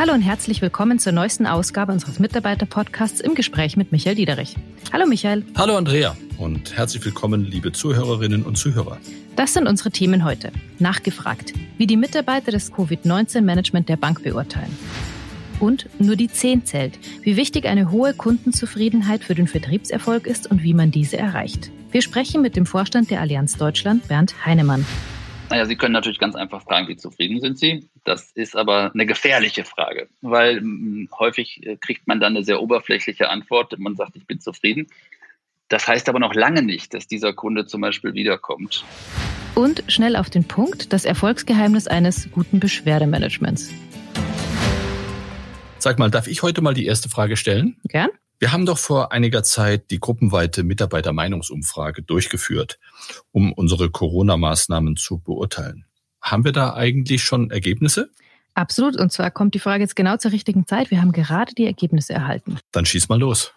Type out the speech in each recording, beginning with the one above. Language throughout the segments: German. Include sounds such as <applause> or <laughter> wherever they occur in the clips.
Hallo und herzlich willkommen zur neuesten Ausgabe unseres Mitarbeiter-Podcasts im Gespräch mit Michael Diederich. Hallo Michael. Hallo Andrea und herzlich willkommen, liebe Zuhörerinnen und Zuhörer. Das sind unsere Themen heute. Nachgefragt, wie die Mitarbeiter das Covid-19-Management der Bank beurteilen. Und nur die 10 zählt, wie wichtig eine hohe Kundenzufriedenheit für den Vertriebserfolg ist und wie man diese erreicht. Wir sprechen mit dem Vorstand der Allianz Deutschland, Bernd Heinemann. Naja, Sie können natürlich ganz einfach fragen, wie zufrieden sind Sie? Das ist aber eine gefährliche Frage, weil häufig äh, kriegt man dann eine sehr oberflächliche Antwort. Man sagt, ich bin zufrieden. Das heißt aber noch lange nicht, dass dieser Kunde zum Beispiel wiederkommt. Und schnell auf den Punkt, das Erfolgsgeheimnis eines guten Beschwerdemanagements. Sag mal, darf ich heute mal die erste Frage stellen? Gern. Wir haben doch vor einiger Zeit die gruppenweite Mitarbeitermeinungsumfrage durchgeführt, um unsere Corona-Maßnahmen zu beurteilen. Haben wir da eigentlich schon Ergebnisse? Absolut. Und zwar kommt die Frage jetzt genau zur richtigen Zeit. Wir haben gerade die Ergebnisse erhalten. Dann schieß mal los.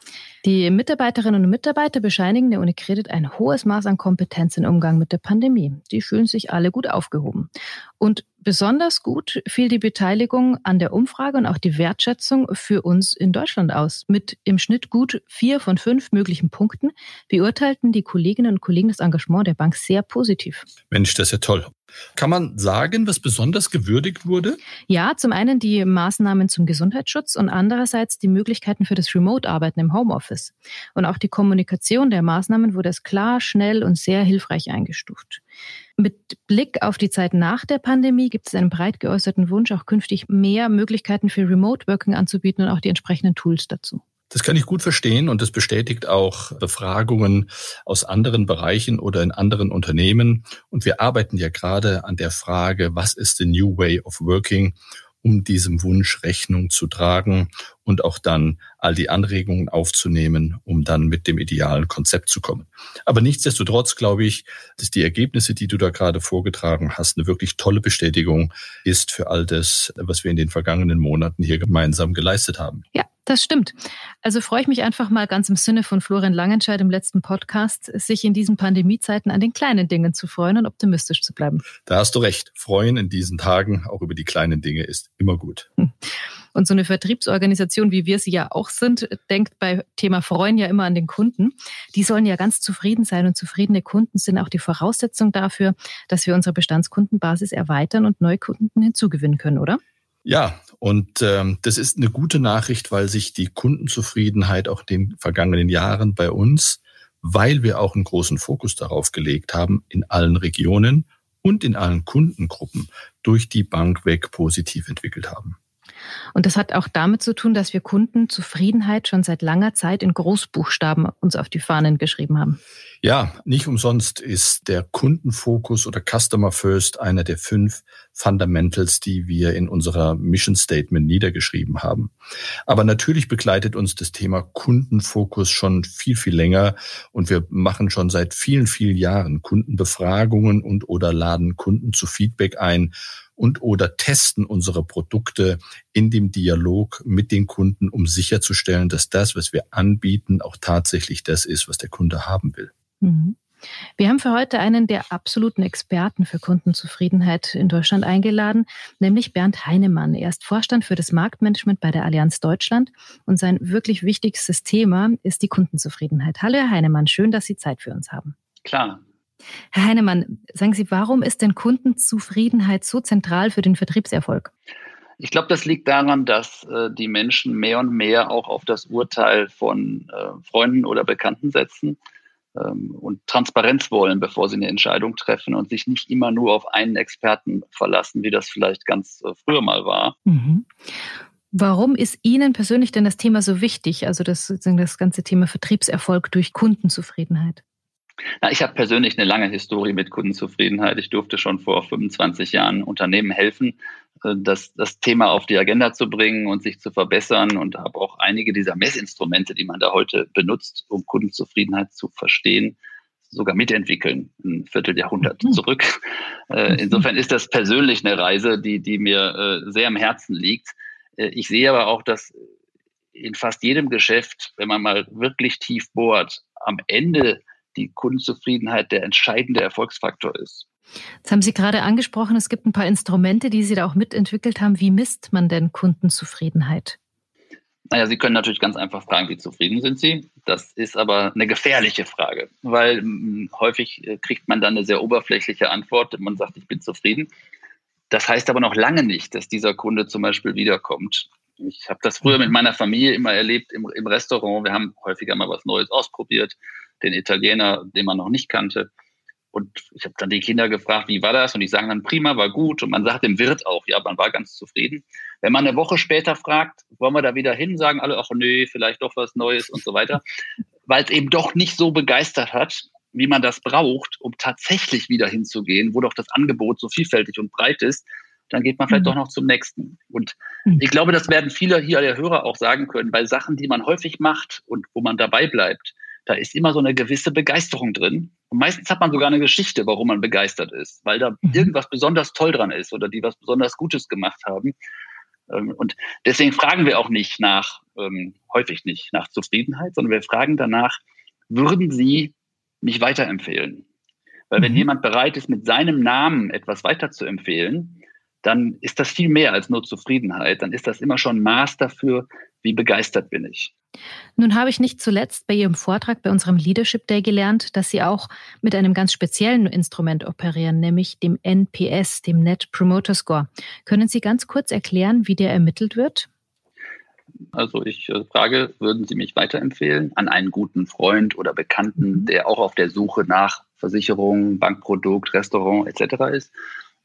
Die Mitarbeiterinnen und Mitarbeiter bescheinigen der UniCredit ein hohes Maß an Kompetenz im Umgang mit der Pandemie. Die fühlen sich alle gut aufgehoben. Und besonders gut fiel die Beteiligung an der Umfrage und auch die Wertschätzung für uns in Deutschland aus. Mit im Schnitt gut vier von fünf möglichen Punkten beurteilten die Kolleginnen und Kollegen das Engagement der Bank sehr positiv. Mensch, das ist ja toll. Kann man sagen, was besonders gewürdigt wurde? Ja, zum einen die Maßnahmen zum Gesundheitsschutz und andererseits die Möglichkeiten für das Remote-Arbeiten im Homeoffice. Und auch die Kommunikation der Maßnahmen wurde als klar, schnell und sehr hilfreich eingestuft. Mit Blick auf die Zeit nach der Pandemie gibt es einen breit geäußerten Wunsch, auch künftig mehr Möglichkeiten für Remote Working anzubieten und auch die entsprechenden Tools dazu. Das kann ich gut verstehen und das bestätigt auch Befragungen aus anderen Bereichen oder in anderen Unternehmen. Und wir arbeiten ja gerade an der Frage, was ist the new way of working? Um diesem Wunsch Rechnung zu tragen und auch dann all die Anregungen aufzunehmen, um dann mit dem idealen Konzept zu kommen. Aber nichtsdestotrotz glaube ich, dass die Ergebnisse, die du da gerade vorgetragen hast, eine wirklich tolle Bestätigung ist für all das, was wir in den vergangenen Monaten hier gemeinsam geleistet haben. Ja, das stimmt. Also freue ich mich einfach mal ganz im Sinne von Florian Langenscheid im letzten Podcast, sich in diesen Pandemiezeiten an den kleinen Dingen zu freuen und optimistisch zu bleiben. Da hast du recht. Freuen in diesen Tagen auch über die kleinen Dinge ist immer gut. Hm. Und so eine Vertriebsorganisation, wie wir sie ja auch sind, denkt bei Thema Freuen ja immer an den Kunden. Die sollen ja ganz zufrieden sein und zufriedene Kunden sind auch die Voraussetzung dafür, dass wir unsere Bestandskundenbasis erweitern und neue Kunden hinzugewinnen können, oder? Ja, und ähm, das ist eine gute Nachricht, weil sich die Kundenzufriedenheit auch in den vergangenen Jahren bei uns, weil wir auch einen großen Fokus darauf gelegt haben, in allen Regionen und in allen Kundengruppen durch die Bank weg positiv entwickelt haben. Und das hat auch damit zu tun, dass wir Kundenzufriedenheit schon seit langer Zeit in Großbuchstaben uns auf die Fahnen geschrieben haben. Ja, nicht umsonst ist der Kundenfokus oder Customer First einer der fünf Fundamentals, die wir in unserer Mission Statement niedergeschrieben haben. Aber natürlich begleitet uns das Thema Kundenfokus schon viel, viel länger und wir machen schon seit vielen, vielen Jahren Kundenbefragungen und oder laden Kunden zu Feedback ein und oder testen unsere Produkte in dem Dialog mit den Kunden, um sicherzustellen, dass das, was wir anbieten, auch tatsächlich das ist, was der Kunde haben will. Mhm. Wir haben für heute einen der absoluten Experten für Kundenzufriedenheit in Deutschland eingeladen, nämlich Bernd Heinemann. Er ist Vorstand für das Marktmanagement bei der Allianz Deutschland und sein wirklich wichtigstes Thema ist die Kundenzufriedenheit. Hallo Herr Heinemann, schön, dass Sie Zeit für uns haben. Klar, Herr Heinemann, sagen Sie, warum ist denn Kundenzufriedenheit so zentral für den Vertriebserfolg? Ich glaube, das liegt daran, dass äh, die Menschen mehr und mehr auch auf das Urteil von äh, Freunden oder Bekannten setzen ähm, und Transparenz wollen, bevor sie eine Entscheidung treffen und sich nicht immer nur auf einen Experten verlassen, wie das vielleicht ganz äh, früher mal war. Mhm. Warum ist Ihnen persönlich denn das Thema so wichtig, also das, das ganze Thema Vertriebserfolg durch Kundenzufriedenheit? Na, ich habe persönlich eine lange Historie mit Kundenzufriedenheit. Ich durfte schon vor 25 Jahren Unternehmen helfen, äh, das, das Thema auf die Agenda zu bringen und sich zu verbessern und habe auch einige dieser Messinstrumente, die man da heute benutzt, um Kundenzufriedenheit zu verstehen, sogar mitentwickeln, ein Vierteljahrhundert mhm. zurück. Äh, insofern ist das persönlich eine Reise, die, die mir äh, sehr am Herzen liegt. Ich sehe aber auch, dass in fast jedem Geschäft, wenn man mal wirklich tief bohrt, am Ende die Kundenzufriedenheit der entscheidende Erfolgsfaktor ist. Jetzt haben Sie gerade angesprochen, es gibt ein paar Instrumente, die Sie da auch mitentwickelt haben. Wie misst man denn Kundenzufriedenheit? Naja, Sie können natürlich ganz einfach fragen, wie zufrieden sind Sie? Das ist aber eine gefährliche Frage, weil hm, häufig äh, kriegt man dann eine sehr oberflächliche Antwort. Man sagt, ich bin zufrieden. Das heißt aber noch lange nicht, dass dieser Kunde zum Beispiel wiederkommt. Ich habe das früher mit meiner Familie immer erlebt im, im Restaurant. Wir haben häufiger mal was Neues ausprobiert, den Italiener, den man noch nicht kannte. Und ich habe dann die Kinder gefragt, wie war das? Und die sagen dann, prima, war gut. Und man sagt dem Wirt auch, ja, man war ganz zufrieden. Wenn man eine Woche später fragt, wollen wir da wieder hin, sagen alle, ach nee, vielleicht doch was Neues und so weiter. <laughs> Weil es eben doch nicht so begeistert hat, wie man das braucht, um tatsächlich wieder hinzugehen, wo doch das Angebot so vielfältig und breit ist, dann geht man vielleicht mhm. doch noch zum nächsten. Und mhm. ich glaube, das werden viele hier der Hörer auch sagen können, bei Sachen, die man häufig macht und wo man dabei bleibt, da ist immer so eine gewisse Begeisterung drin. Und meistens hat man sogar eine Geschichte, warum man begeistert ist, weil da mhm. irgendwas besonders toll dran ist oder die was besonders Gutes gemacht haben. Ähm, und deswegen fragen wir auch nicht nach, ähm, häufig nicht nach Zufriedenheit, sondern wir fragen danach, würden Sie mich weiterempfehlen? Weil wenn mhm. jemand bereit ist, mit seinem Namen etwas weiterzuempfehlen, dann ist das viel mehr als nur Zufriedenheit. Dann ist das immer schon Maß dafür, wie begeistert bin ich. Nun habe ich nicht zuletzt bei Ihrem Vortrag bei unserem Leadership Day gelernt, dass Sie auch mit einem ganz speziellen Instrument operieren, nämlich dem NPS, dem Net Promoter Score. Können Sie ganz kurz erklären, wie der ermittelt wird? Also ich äh, frage, würden Sie mich weiterempfehlen an einen guten Freund oder Bekannten, mhm. der auch auf der Suche nach Versicherung, Bankprodukt, Restaurant etc. ist?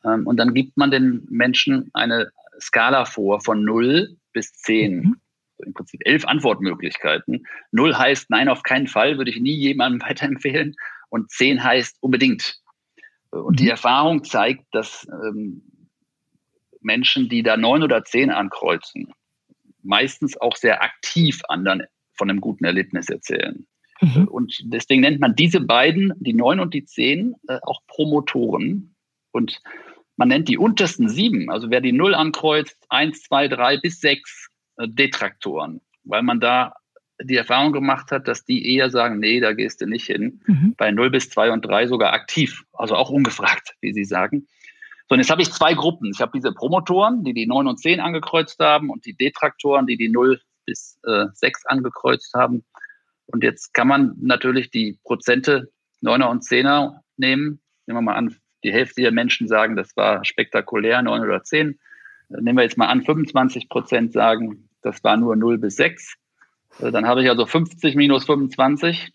Ähm, und dann gibt man den Menschen eine Skala vor von 0 bis 10. Mhm. Im Prinzip elf Antwortmöglichkeiten. 0 heißt nein, auf keinen Fall, würde ich nie jemandem <laughs> weiterempfehlen. Und 10 heißt unbedingt. Und mhm. die Erfahrung zeigt, dass ähm, Menschen, die da 9 oder 10 ankreuzen, meistens auch sehr aktiv anderen von einem guten Erlebnis erzählen. Mhm. Und deswegen nennt man diese beiden, die 9 und die 10, äh, auch Promotoren. Und man nennt die untersten sieben, also wer die Null ankreuzt, eins, zwei, drei bis sechs äh, Detraktoren, weil man da die Erfahrung gemacht hat, dass die eher sagen, nee, da gehst du nicht hin. Mhm. Bei 0 bis 2 und 3 sogar aktiv, also auch ungefragt, wie Sie sagen. So, und jetzt habe ich zwei Gruppen. Ich habe diese Promotoren, die die 9 und 10 angekreuzt haben und die Detraktoren, die die 0 bis äh, 6 angekreuzt haben. Und jetzt kann man natürlich die Prozente 9er und 10er nehmen. Nehmen wir mal an, die Hälfte der Menschen sagen, das war spektakulär, neun oder zehn. Nehmen wir jetzt mal an, 25 Prozent sagen, das war nur 0 bis 6. Äh, dann habe ich also 50 minus 25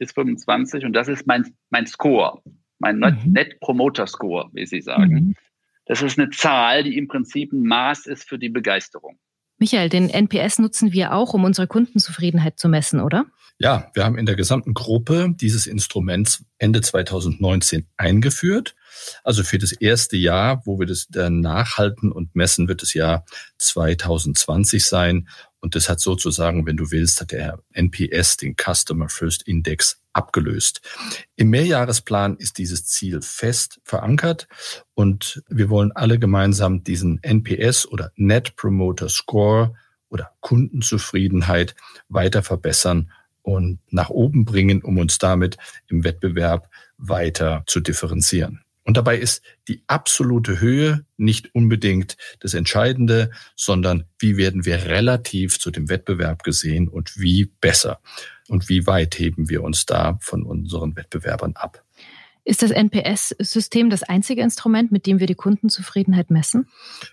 ist 25 und das ist mein, mein Score, mein mhm. Net Promoter Score, wie Sie sagen. Mhm. Das ist eine Zahl, die im Prinzip ein Maß ist für die Begeisterung. Michael, den NPS nutzen wir auch, um unsere Kundenzufriedenheit zu messen, oder? Ja, wir haben in der gesamten Gruppe dieses Instruments Ende 2019 eingeführt. Also für das erste Jahr, wo wir das dann nachhalten und messen, wird das Jahr 2020 sein. Und das hat sozusagen, wenn du willst, hat der NPS, den Customer First Index, abgelöst. Im Mehrjahresplan ist dieses Ziel fest verankert und wir wollen alle gemeinsam diesen NPS oder Net Promoter Score oder Kundenzufriedenheit weiter verbessern und nach oben bringen, um uns damit im Wettbewerb weiter zu differenzieren. Und dabei ist die absolute Höhe nicht unbedingt das Entscheidende, sondern wie werden wir relativ zu dem Wettbewerb gesehen und wie besser und wie weit heben wir uns da von unseren Wettbewerbern ab. Ist das NPS-System das einzige Instrument, mit dem wir die Kundenzufriedenheit messen?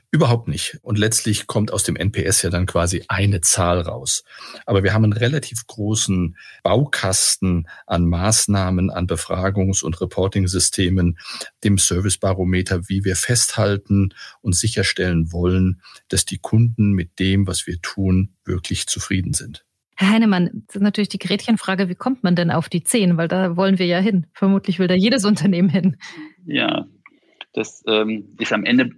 Überhaupt nicht. Und letztlich kommt aus dem NPS ja dann quasi eine Zahl raus. Aber wir haben einen relativ großen Baukasten an Maßnahmen, an Befragungs- und Reporting-Systemen, dem Servicebarometer, wie wir festhalten und sicherstellen wollen, dass die Kunden mit dem, was wir tun, wirklich zufrieden sind. Herr Heinemann, das ist natürlich die Gretchenfrage, wie kommt man denn auf die 10? Weil da wollen wir ja hin. Vermutlich will da jedes Unternehmen hin. Ja, das ähm, ist am Ende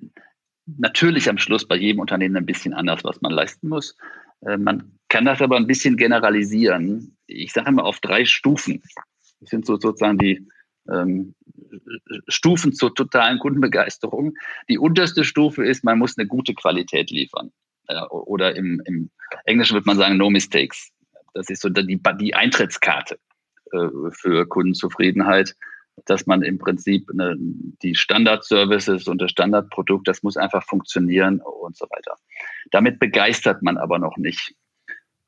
natürlich am Schluss bei jedem Unternehmen ein bisschen anders, was man leisten muss. Äh, man kann das aber ein bisschen generalisieren. Ich sage immer auf drei Stufen. Das sind so sozusagen die ähm, Stufen zur totalen Kundenbegeisterung. Die unterste Stufe ist, man muss eine gute Qualität liefern. Äh, oder im, im Englischen würde man sagen, no mistakes. Das ist so die, die Eintrittskarte äh, für Kundenzufriedenheit. dass man im Prinzip eine, die Standard-Services und das Standardprodukt, das muss einfach funktionieren und so weiter. Damit begeistert man aber noch nicht.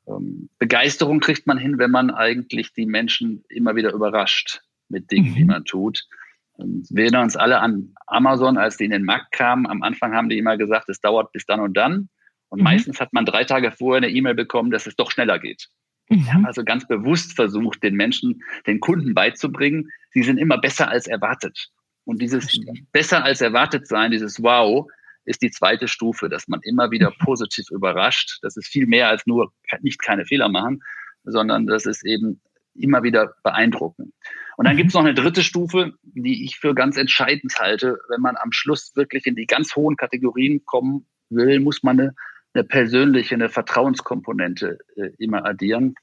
Ähm, Begeisterung kriegt man hin, wenn man eigentlich die Menschen immer wieder überrascht mit Dingen, mhm. die man tut. Und wir erinnern uns alle an Amazon, als die in den Markt kamen. Am Anfang haben die immer gesagt, es dauert bis dann und dann. Und mhm. meistens hat man drei Tage vorher eine E-Mail bekommen, dass es doch schneller geht. Mhm. Wir haben also ganz bewusst versucht, den Menschen, den Kunden beizubringen, sie sind immer besser als erwartet. Und dieses besser als erwartet sein, dieses Wow, ist die zweite Stufe, dass man immer wieder mhm. positiv überrascht. Das ist viel mehr als nur nicht keine Fehler machen, sondern das ist eben immer wieder beeindrucken. Und dann mhm. gibt es noch eine dritte Stufe, die ich für ganz entscheidend halte. Wenn man am Schluss wirklich in die ganz hohen Kategorien kommen will, muss man eine eine persönliche, eine Vertrauenskomponente äh, immer addieren.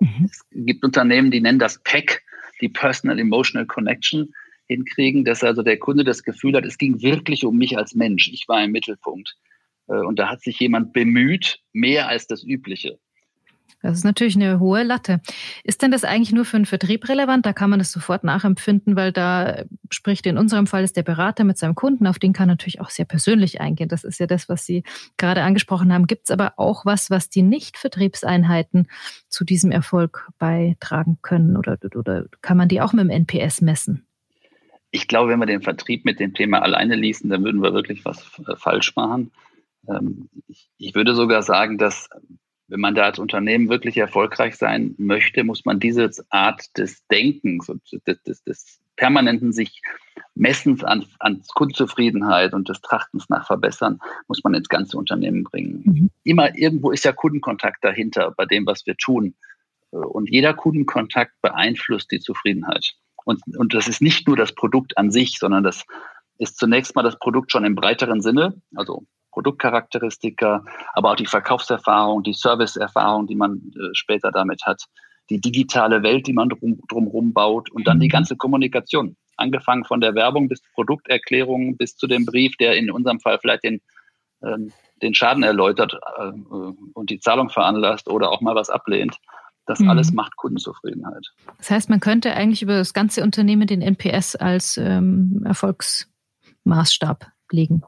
Mhm. Es gibt Unternehmen, die nennen das PEC, die Personal Emotional Connection, hinkriegen, dass also der Kunde das Gefühl hat, es ging wirklich um mich als Mensch. Ich war im Mittelpunkt. Äh, und da hat sich jemand bemüht, mehr als das Übliche. Das ist natürlich eine hohe Latte. Ist denn das eigentlich nur für den Vertrieb relevant? Da kann man das sofort nachempfinden, weil da spricht in unserem Fall ist der Berater mit seinem Kunden, auf den kann natürlich auch sehr persönlich eingehen. Das ist ja das, was Sie gerade angesprochen haben. Gibt es aber auch was, was die Nicht-Vertriebseinheiten zu diesem Erfolg beitragen können oder, oder kann man die auch mit dem NPS messen? Ich glaube, wenn wir den Vertrieb mit dem Thema alleine ließen, dann würden wir wirklich was äh, falsch machen. Ähm, ich würde sogar sagen, dass wenn man da als Unternehmen wirklich erfolgreich sein möchte, muss man diese Art des Denkens und des, des, des permanenten sich Messens an, an Kundenzufriedenheit und des Trachtens nach Verbessern, muss man ins ganze Unternehmen bringen. Mhm. Immer irgendwo ist ja Kundenkontakt dahinter bei dem, was wir tun. Und jeder Kundenkontakt beeinflusst die Zufriedenheit. Und, und das ist nicht nur das Produkt an sich, sondern das ist zunächst mal das Produkt schon im breiteren Sinne, also Produktcharakteristika, aber auch die Verkaufserfahrung, die Serviceerfahrung, die man äh, später damit hat, die digitale Welt, die man drum, drumherum baut und dann die mhm. ganze Kommunikation. Angefangen von der Werbung bis Produkterklärung bis zu dem Brief, der in unserem Fall vielleicht den, äh, den Schaden erläutert äh, und die Zahlung veranlasst oder auch mal was ablehnt. Das mhm. alles macht Kundenzufriedenheit. Das heißt, man könnte eigentlich über das ganze Unternehmen den NPS als ähm, Erfolgsmaßstab legen.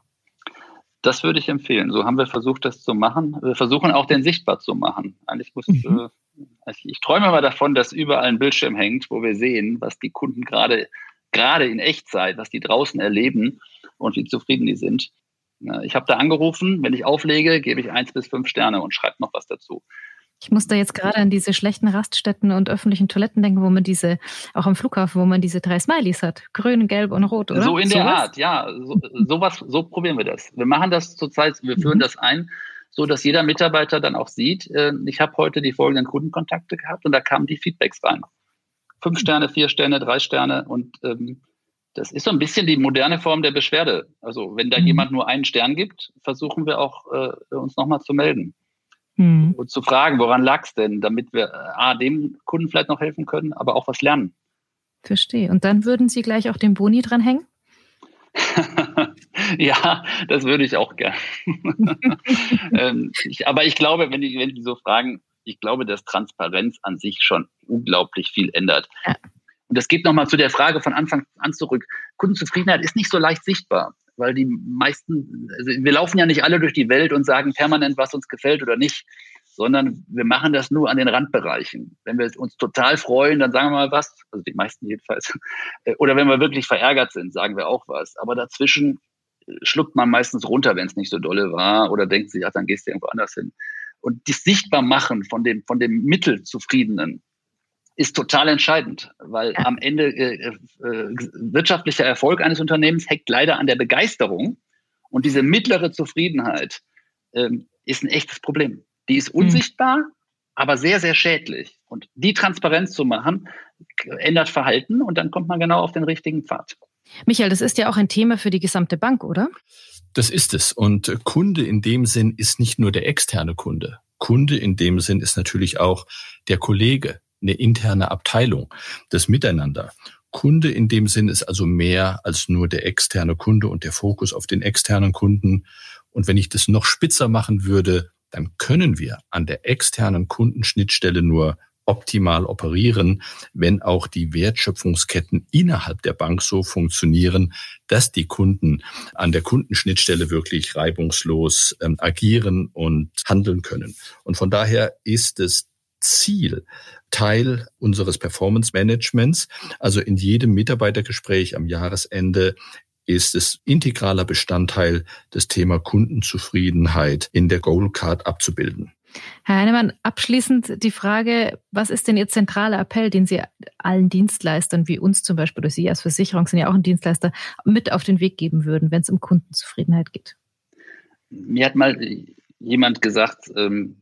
Das würde ich empfehlen. So haben wir versucht, das zu machen. Wir versuchen auch den sichtbar zu machen. Eigentlich muss, mhm. äh, ich träume mal davon, dass überall ein Bildschirm hängt, wo wir sehen, was die Kunden gerade, gerade in Echtzeit, was die draußen erleben und wie zufrieden die sind. Ich habe da angerufen, wenn ich auflege, gebe ich eins bis fünf Sterne und schreibe noch was dazu. Ich muss da jetzt gerade an diese schlechten Raststätten und öffentlichen Toiletten denken, wo man diese, auch am Flughafen, wo man diese drei Smileys hat. Grün, gelb und rot, oder? So in der sowas? Art, ja. So, sowas, so probieren wir das. Wir machen das zurzeit, wir führen mhm. das ein, so dass jeder Mitarbeiter dann auch sieht, äh, ich habe heute die folgenden Kundenkontakte gehabt und da kamen die Feedbacks rein. Fünf Sterne, vier Sterne, drei Sterne und ähm, das ist so ein bisschen die moderne Form der Beschwerde. Also wenn da mhm. jemand nur einen Stern gibt, versuchen wir auch äh, uns nochmal zu melden. Mhm. Und zu fragen, woran lag es denn, damit wir äh, A, dem Kunden vielleicht noch helfen können, aber auch was lernen. Verstehe. Und dann würden Sie gleich auch den Boni dranhängen? <laughs> ja, das würde ich auch gerne. <laughs> ähm, ich, aber ich glaube, wenn, die, wenn Sie so fragen, ich glaube, dass Transparenz an sich schon unglaublich viel ändert. Ja. Und das geht nochmal zu der Frage von Anfang an zurück. Kundenzufriedenheit ist nicht so leicht sichtbar weil die meisten, also wir laufen ja nicht alle durch die Welt und sagen permanent, was uns gefällt oder nicht, sondern wir machen das nur an den Randbereichen. Wenn wir uns total freuen, dann sagen wir mal was, also die meisten jedenfalls, <laughs> oder wenn wir wirklich verärgert sind, sagen wir auch was. Aber dazwischen schluckt man meistens runter, wenn es nicht so dolle war, oder denkt sich, ach, dann gehst du irgendwo anders hin. Und das Sichtbarmachen von dem, von dem Mittelzufriedenen, ist total entscheidend, weil ja. am Ende äh, äh, wirtschaftlicher Erfolg eines Unternehmens hängt leider an der Begeisterung und diese mittlere Zufriedenheit äh, ist ein echtes Problem. Die ist mhm. unsichtbar, mhm. aber sehr, sehr schädlich. Und die Transparenz zu machen, ändert Verhalten und dann kommt man genau auf den richtigen Pfad. Michael, das ist ja auch ein Thema für die gesamte Bank, oder? Das ist es. Und Kunde in dem Sinn ist nicht nur der externe Kunde. Kunde in dem Sinn ist natürlich auch der Kollege, eine interne Abteilung, das Miteinander. Kunde in dem Sinn ist also mehr als nur der externe Kunde und der Fokus auf den externen Kunden. Und wenn ich das noch spitzer machen würde, dann können wir an der externen Kundenschnittstelle nur optimal operieren, wenn auch die Wertschöpfungsketten innerhalb der Bank so funktionieren, dass die Kunden an der Kundenschnittstelle wirklich reibungslos ähm, agieren und handeln können. Und von daher ist es Ziel, Teil unseres Performance Managements. Also in jedem Mitarbeitergespräch am Jahresende ist es integraler Bestandteil, das Thema Kundenzufriedenheit in der Goal Card abzubilden. Herr Heinemann, abschließend die Frage, was ist denn Ihr zentraler Appell, den Sie allen Dienstleistern wie uns zum Beispiel, oder Sie als Versicherung sind ja auch ein Dienstleister, mit auf den Weg geben würden, wenn es um Kundenzufriedenheit geht? Mir hat mal jemand gesagt, ähm,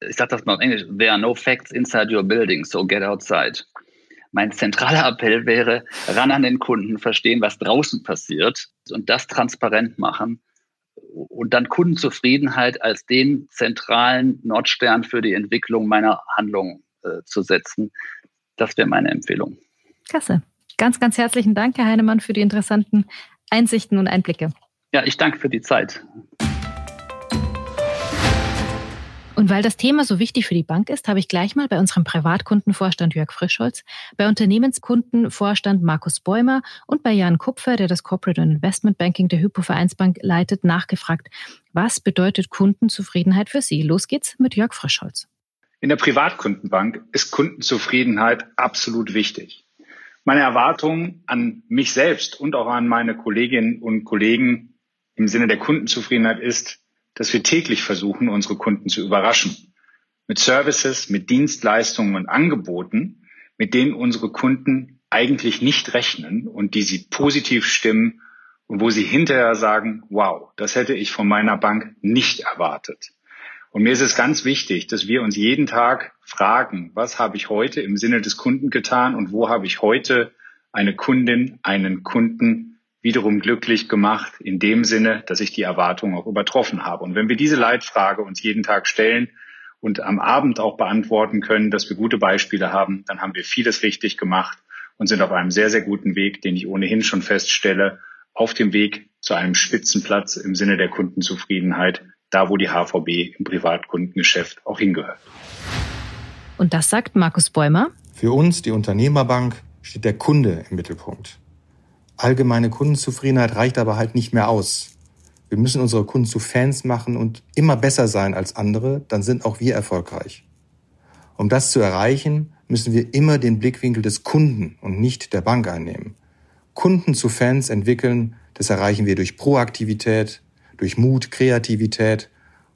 ich sage das mal auf Englisch, there are no facts inside your building, so get outside. Mein zentraler Appell wäre, ran an den Kunden, verstehen, was draußen passiert und das transparent machen und dann Kundenzufriedenheit als den zentralen Nordstern für die Entwicklung meiner Handlung äh, zu setzen. Das wäre meine Empfehlung. Klasse. Ganz, ganz herzlichen Dank, Herr Heinemann, für die interessanten Einsichten und Einblicke. Ja, ich danke für die Zeit. Und weil das Thema so wichtig für die Bank ist, habe ich gleich mal bei unserem Privatkundenvorstand Jörg Frischholz, bei Unternehmenskundenvorstand Markus Bäumer und bei Jan Kupfer, der das Corporate und Investment Banking der Hypovereinsbank leitet, nachgefragt, was bedeutet Kundenzufriedenheit für Sie? Los geht's mit Jörg Frischholz. In der Privatkundenbank ist Kundenzufriedenheit absolut wichtig. Meine Erwartung an mich selbst und auch an meine Kolleginnen und Kollegen im Sinne der Kundenzufriedenheit ist, dass wir täglich versuchen, unsere Kunden zu überraschen. Mit Services, mit Dienstleistungen und Angeboten, mit denen unsere Kunden eigentlich nicht rechnen und die sie positiv stimmen und wo sie hinterher sagen, wow, das hätte ich von meiner Bank nicht erwartet. Und mir ist es ganz wichtig, dass wir uns jeden Tag fragen, was habe ich heute im Sinne des Kunden getan und wo habe ich heute eine Kundin, einen Kunden wiederum glücklich gemacht in dem Sinne, dass ich die Erwartungen auch übertroffen habe. Und wenn wir diese Leitfrage uns jeden Tag stellen und am Abend auch beantworten können, dass wir gute Beispiele haben, dann haben wir vieles richtig gemacht und sind auf einem sehr, sehr guten Weg, den ich ohnehin schon feststelle, auf dem Weg zu einem Spitzenplatz im Sinne der Kundenzufriedenheit, da wo die HVB im Privatkundengeschäft auch hingehört. Und das sagt Markus Bäumer. Für uns, die Unternehmerbank, steht der Kunde im Mittelpunkt. Allgemeine Kundenzufriedenheit reicht aber halt nicht mehr aus. Wir müssen unsere Kunden zu Fans machen und immer besser sein als andere, dann sind auch wir erfolgreich. Um das zu erreichen, müssen wir immer den Blickwinkel des Kunden und nicht der Bank einnehmen. Kunden zu Fans entwickeln, das erreichen wir durch Proaktivität, durch Mut, Kreativität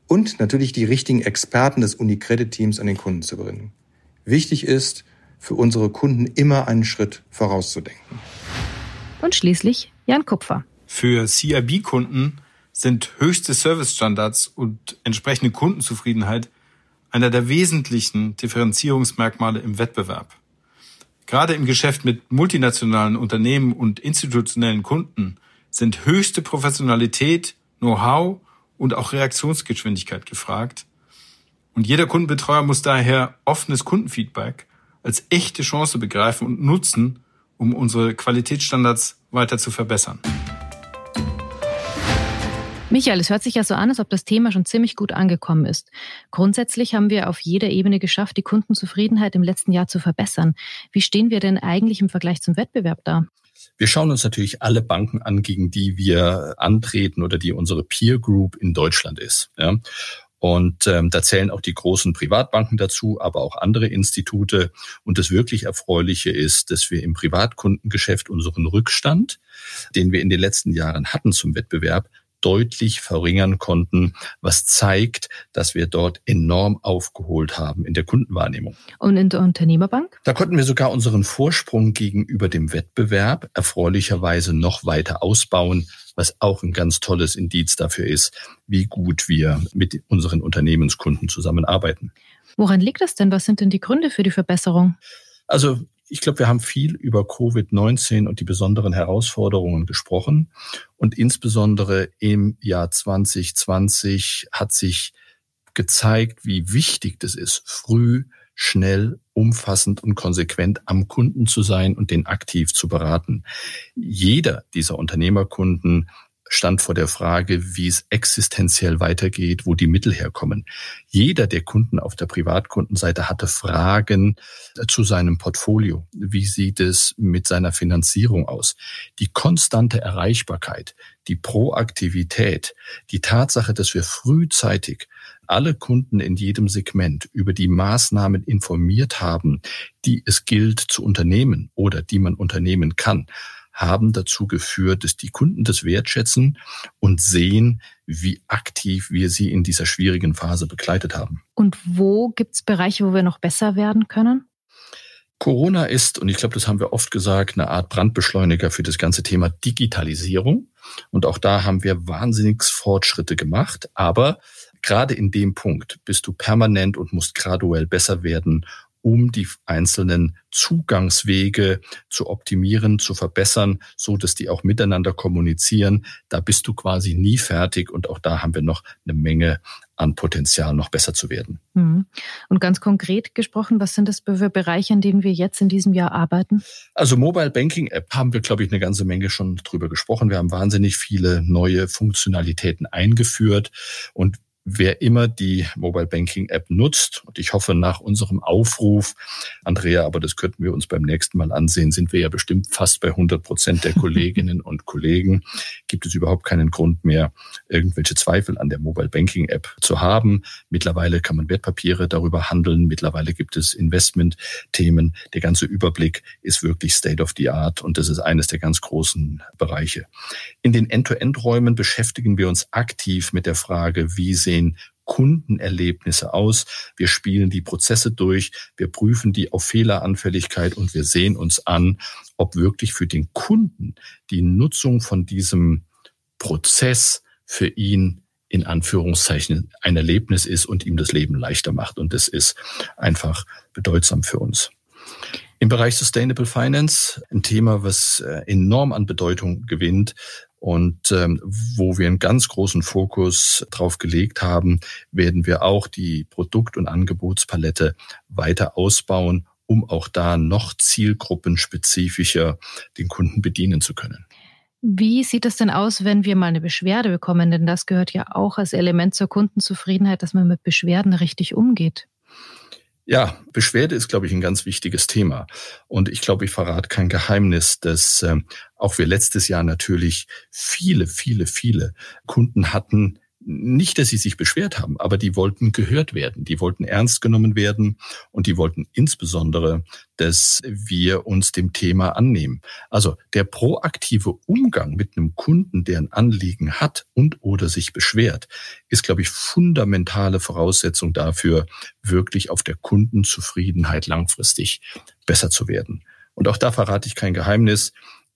und natürlich die richtigen Experten des Unicredit-Teams an den Kunden zu bringen. Wichtig ist, für unsere Kunden immer einen Schritt vorauszudenken und schließlich Jan Kupfer. Für CIB-Kunden sind höchste Servicestandards und entsprechende Kundenzufriedenheit einer der wesentlichen Differenzierungsmerkmale im Wettbewerb. Gerade im Geschäft mit multinationalen Unternehmen und institutionellen Kunden sind höchste Professionalität, Know-how und auch Reaktionsgeschwindigkeit gefragt. Und jeder Kundenbetreuer muss daher offenes Kundenfeedback als echte Chance begreifen und nutzen, um unsere Qualitätsstandards weiter zu verbessern. Michael, es hört sich ja so an, als ob das Thema schon ziemlich gut angekommen ist. Grundsätzlich haben wir auf jeder Ebene geschafft, die Kundenzufriedenheit im letzten Jahr zu verbessern. Wie stehen wir denn eigentlich im Vergleich zum Wettbewerb da? Wir schauen uns natürlich alle Banken an, gegen die wir antreten oder die unsere Peer Group in Deutschland ist. Ja. Und ähm, da zählen auch die großen Privatbanken dazu, aber auch andere Institute. Und das wirklich Erfreuliche ist, dass wir im Privatkundengeschäft unseren Rückstand, den wir in den letzten Jahren hatten zum Wettbewerb, deutlich verringern konnten, was zeigt, dass wir dort enorm aufgeholt haben in der Kundenwahrnehmung. Und in der Unternehmerbank? Da konnten wir sogar unseren Vorsprung gegenüber dem Wettbewerb erfreulicherweise noch weiter ausbauen, was auch ein ganz tolles Indiz dafür ist, wie gut wir mit unseren Unternehmenskunden zusammenarbeiten. Woran liegt das denn? Was sind denn die Gründe für die Verbesserung? Also ich glaube, wir haben viel über Covid-19 und die besonderen Herausforderungen gesprochen. Und insbesondere im Jahr 2020 hat sich gezeigt, wie wichtig das ist, früh, schnell, umfassend und konsequent am Kunden zu sein und den aktiv zu beraten. Jeder dieser Unternehmerkunden stand vor der Frage, wie es existenziell weitergeht, wo die Mittel herkommen. Jeder der Kunden auf der Privatkundenseite hatte Fragen zu seinem Portfolio. Wie sieht es mit seiner Finanzierung aus? Die konstante Erreichbarkeit, die Proaktivität, die Tatsache, dass wir frühzeitig alle Kunden in jedem Segment über die Maßnahmen informiert haben, die es gilt zu unternehmen oder die man unternehmen kann, haben dazu geführt, dass die Kunden das wertschätzen und sehen, wie aktiv wir sie in dieser schwierigen Phase begleitet haben. Und wo gibt es Bereiche, wo wir noch besser werden können? Corona ist, und ich glaube, das haben wir oft gesagt, eine Art Brandbeschleuniger für das ganze Thema Digitalisierung. Und auch da haben wir wahnsinnig Fortschritte gemacht. Aber gerade in dem Punkt bist du permanent und musst graduell besser werden, um die einzelnen Zugangswege zu optimieren, zu verbessern, so dass die auch miteinander kommunizieren. Da bist du quasi nie fertig und auch da haben wir noch eine Menge an Potenzial, noch besser zu werden. Mhm. Und ganz konkret gesprochen, was sind das für Bereiche, in denen wir jetzt in diesem Jahr arbeiten? Also Mobile Banking App haben wir, glaube ich, eine ganze Menge schon drüber gesprochen. Wir haben wahnsinnig viele neue Funktionalitäten eingeführt und wer immer die Mobile Banking App nutzt, und ich hoffe nach unserem Aufruf, Andrea, aber das könnten wir uns beim nächsten Mal ansehen, sind wir ja bestimmt fast bei 100 Prozent der <laughs> Kolleginnen und Kollegen, gibt es überhaupt keinen Grund mehr, irgendwelche Zweifel an der Mobile Banking App zu haben. Mittlerweile kann man Wertpapiere darüber handeln. Mittlerweile gibt es Investment-Themen. Der ganze Überblick ist wirklich State of the Art und das ist eines der ganz großen Bereiche. In den End-to-End-Räumen beschäftigen wir uns aktiv mit der Frage, wie sehen sehen Kundenerlebnisse aus. Wir spielen die Prozesse durch, wir prüfen die auf Fehleranfälligkeit und wir sehen uns an, ob wirklich für den Kunden die Nutzung von diesem Prozess für ihn in Anführungszeichen ein Erlebnis ist und ihm das Leben leichter macht. Und das ist einfach bedeutsam für uns. Im Bereich Sustainable Finance, ein Thema, was äh, enorm an Bedeutung gewinnt, und ähm, wo wir einen ganz großen Fokus drauf gelegt haben, werden wir auch die Produkt- und Angebotspalette weiter ausbauen, um auch da noch zielgruppenspezifischer den Kunden bedienen zu können. Wie sieht es denn aus, wenn wir mal eine Beschwerde bekommen? Denn das gehört ja auch als Element zur Kundenzufriedenheit, dass man mit Beschwerden richtig umgeht. Ja, Beschwerde ist, glaube ich, ein ganz wichtiges Thema. Und ich glaube, ich verrate kein Geheimnis, dass äh, auch wir letztes Jahr natürlich viele, viele, viele Kunden hatten, nicht, dass sie sich beschwert haben, aber die wollten gehört werden, die wollten ernst genommen werden und die wollten insbesondere, dass wir uns dem Thema annehmen. Also der proaktive Umgang mit einem Kunden, der ein Anliegen hat und oder sich beschwert, ist, glaube ich, fundamentale Voraussetzung dafür, wirklich auf der Kundenzufriedenheit langfristig besser zu werden. Und auch da verrate ich kein Geheimnis.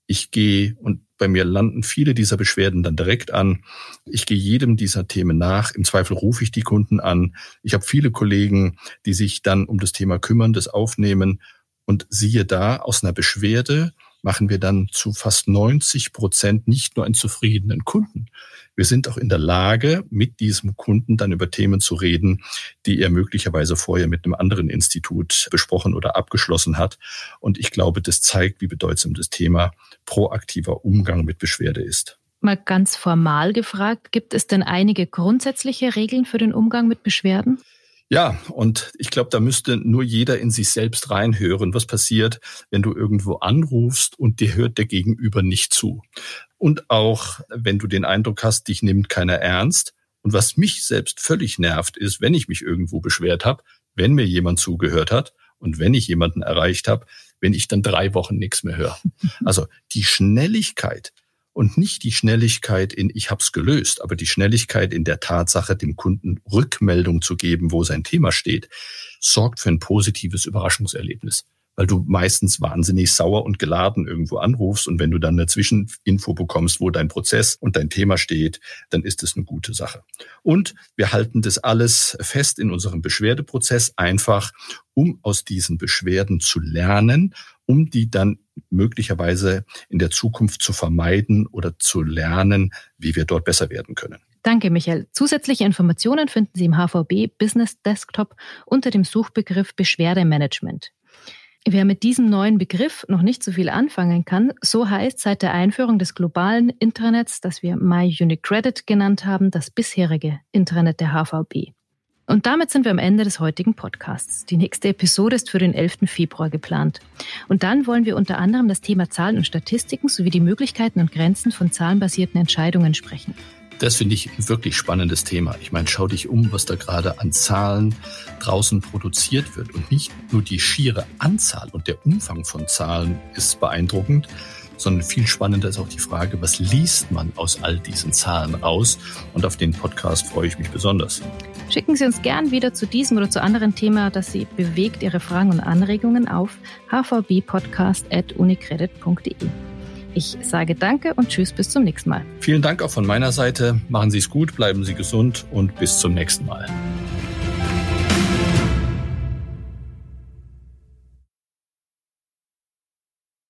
Ich gehe und bei mir landen viele dieser Beschwerden dann direkt an. Ich gehe jedem dieser Themen nach. Im Zweifel rufe ich die Kunden an. Ich habe viele Kollegen, die sich dann um das Thema kümmern, das aufnehmen. Und siehe da, aus einer Beschwerde machen wir dann zu fast 90 Prozent nicht nur einen zufriedenen Kunden. Wir sind auch in der Lage, mit diesem Kunden dann über Themen zu reden, die er möglicherweise vorher mit einem anderen Institut besprochen oder abgeschlossen hat. Und ich glaube, das zeigt, wie bedeutsam das Thema proaktiver Umgang mit Beschwerde ist. Mal ganz formal gefragt, gibt es denn einige grundsätzliche Regeln für den Umgang mit Beschwerden? Ja, und ich glaube, da müsste nur jeder in sich selbst reinhören, was passiert, wenn du irgendwo anrufst und dir hört der Gegenüber nicht zu. Und auch, wenn du den Eindruck hast, dich nimmt keiner ernst. Und was mich selbst völlig nervt, ist, wenn ich mich irgendwo beschwert habe, wenn mir jemand zugehört hat und wenn ich jemanden erreicht habe, wenn ich dann drei Wochen nichts mehr höre. <laughs> Also die Schnelligkeit, und nicht die Schnelligkeit in ich hab's gelöst, aber die Schnelligkeit in der Tatsache, dem Kunden Rückmeldung zu geben, wo sein Thema steht, sorgt für ein positives Überraschungserlebnis weil du meistens wahnsinnig sauer und geladen irgendwo anrufst und wenn du dann eine Zwischeninfo bekommst, wo dein Prozess und dein Thema steht, dann ist es eine gute Sache. Und wir halten das alles fest in unserem Beschwerdeprozess einfach, um aus diesen Beschwerden zu lernen, um die dann möglicherweise in der Zukunft zu vermeiden oder zu lernen, wie wir dort besser werden können. Danke, Michael. Zusätzliche Informationen finden Sie im HVB Business Desktop unter dem Suchbegriff Beschwerdemanagement. Wer mit diesem neuen Begriff noch nicht so viel anfangen kann, so heißt seit der Einführung des globalen Intranets, das wir MyUnicredit genannt haben, das bisherige Intranet der HVB. Und damit sind wir am Ende des heutigen Podcasts. Die nächste Episode ist für den 11. Februar geplant. Und dann wollen wir unter anderem das Thema Zahlen und Statistiken sowie die Möglichkeiten und Grenzen von zahlenbasierten Entscheidungen sprechen. Das finde ich ein wirklich spannendes Thema. Ich meine, schau dich um, was da gerade an Zahlen draußen produziert wird. Und nicht nur die schiere Anzahl und der Umfang von Zahlen ist beeindruckend, sondern viel spannender ist auch die Frage, was liest man aus all diesen Zahlen raus? Und auf den Podcast freue ich mich besonders. Schicken Sie uns gern wieder zu diesem oder zu anderen Thema, das Sie bewegt, Ihre Fragen und Anregungen auf hvbpodcast.unicredit.de. Ich sage Danke und Tschüss bis zum nächsten Mal. Vielen Dank auch von meiner Seite. Machen Sie es gut, bleiben Sie gesund und bis zum nächsten Mal.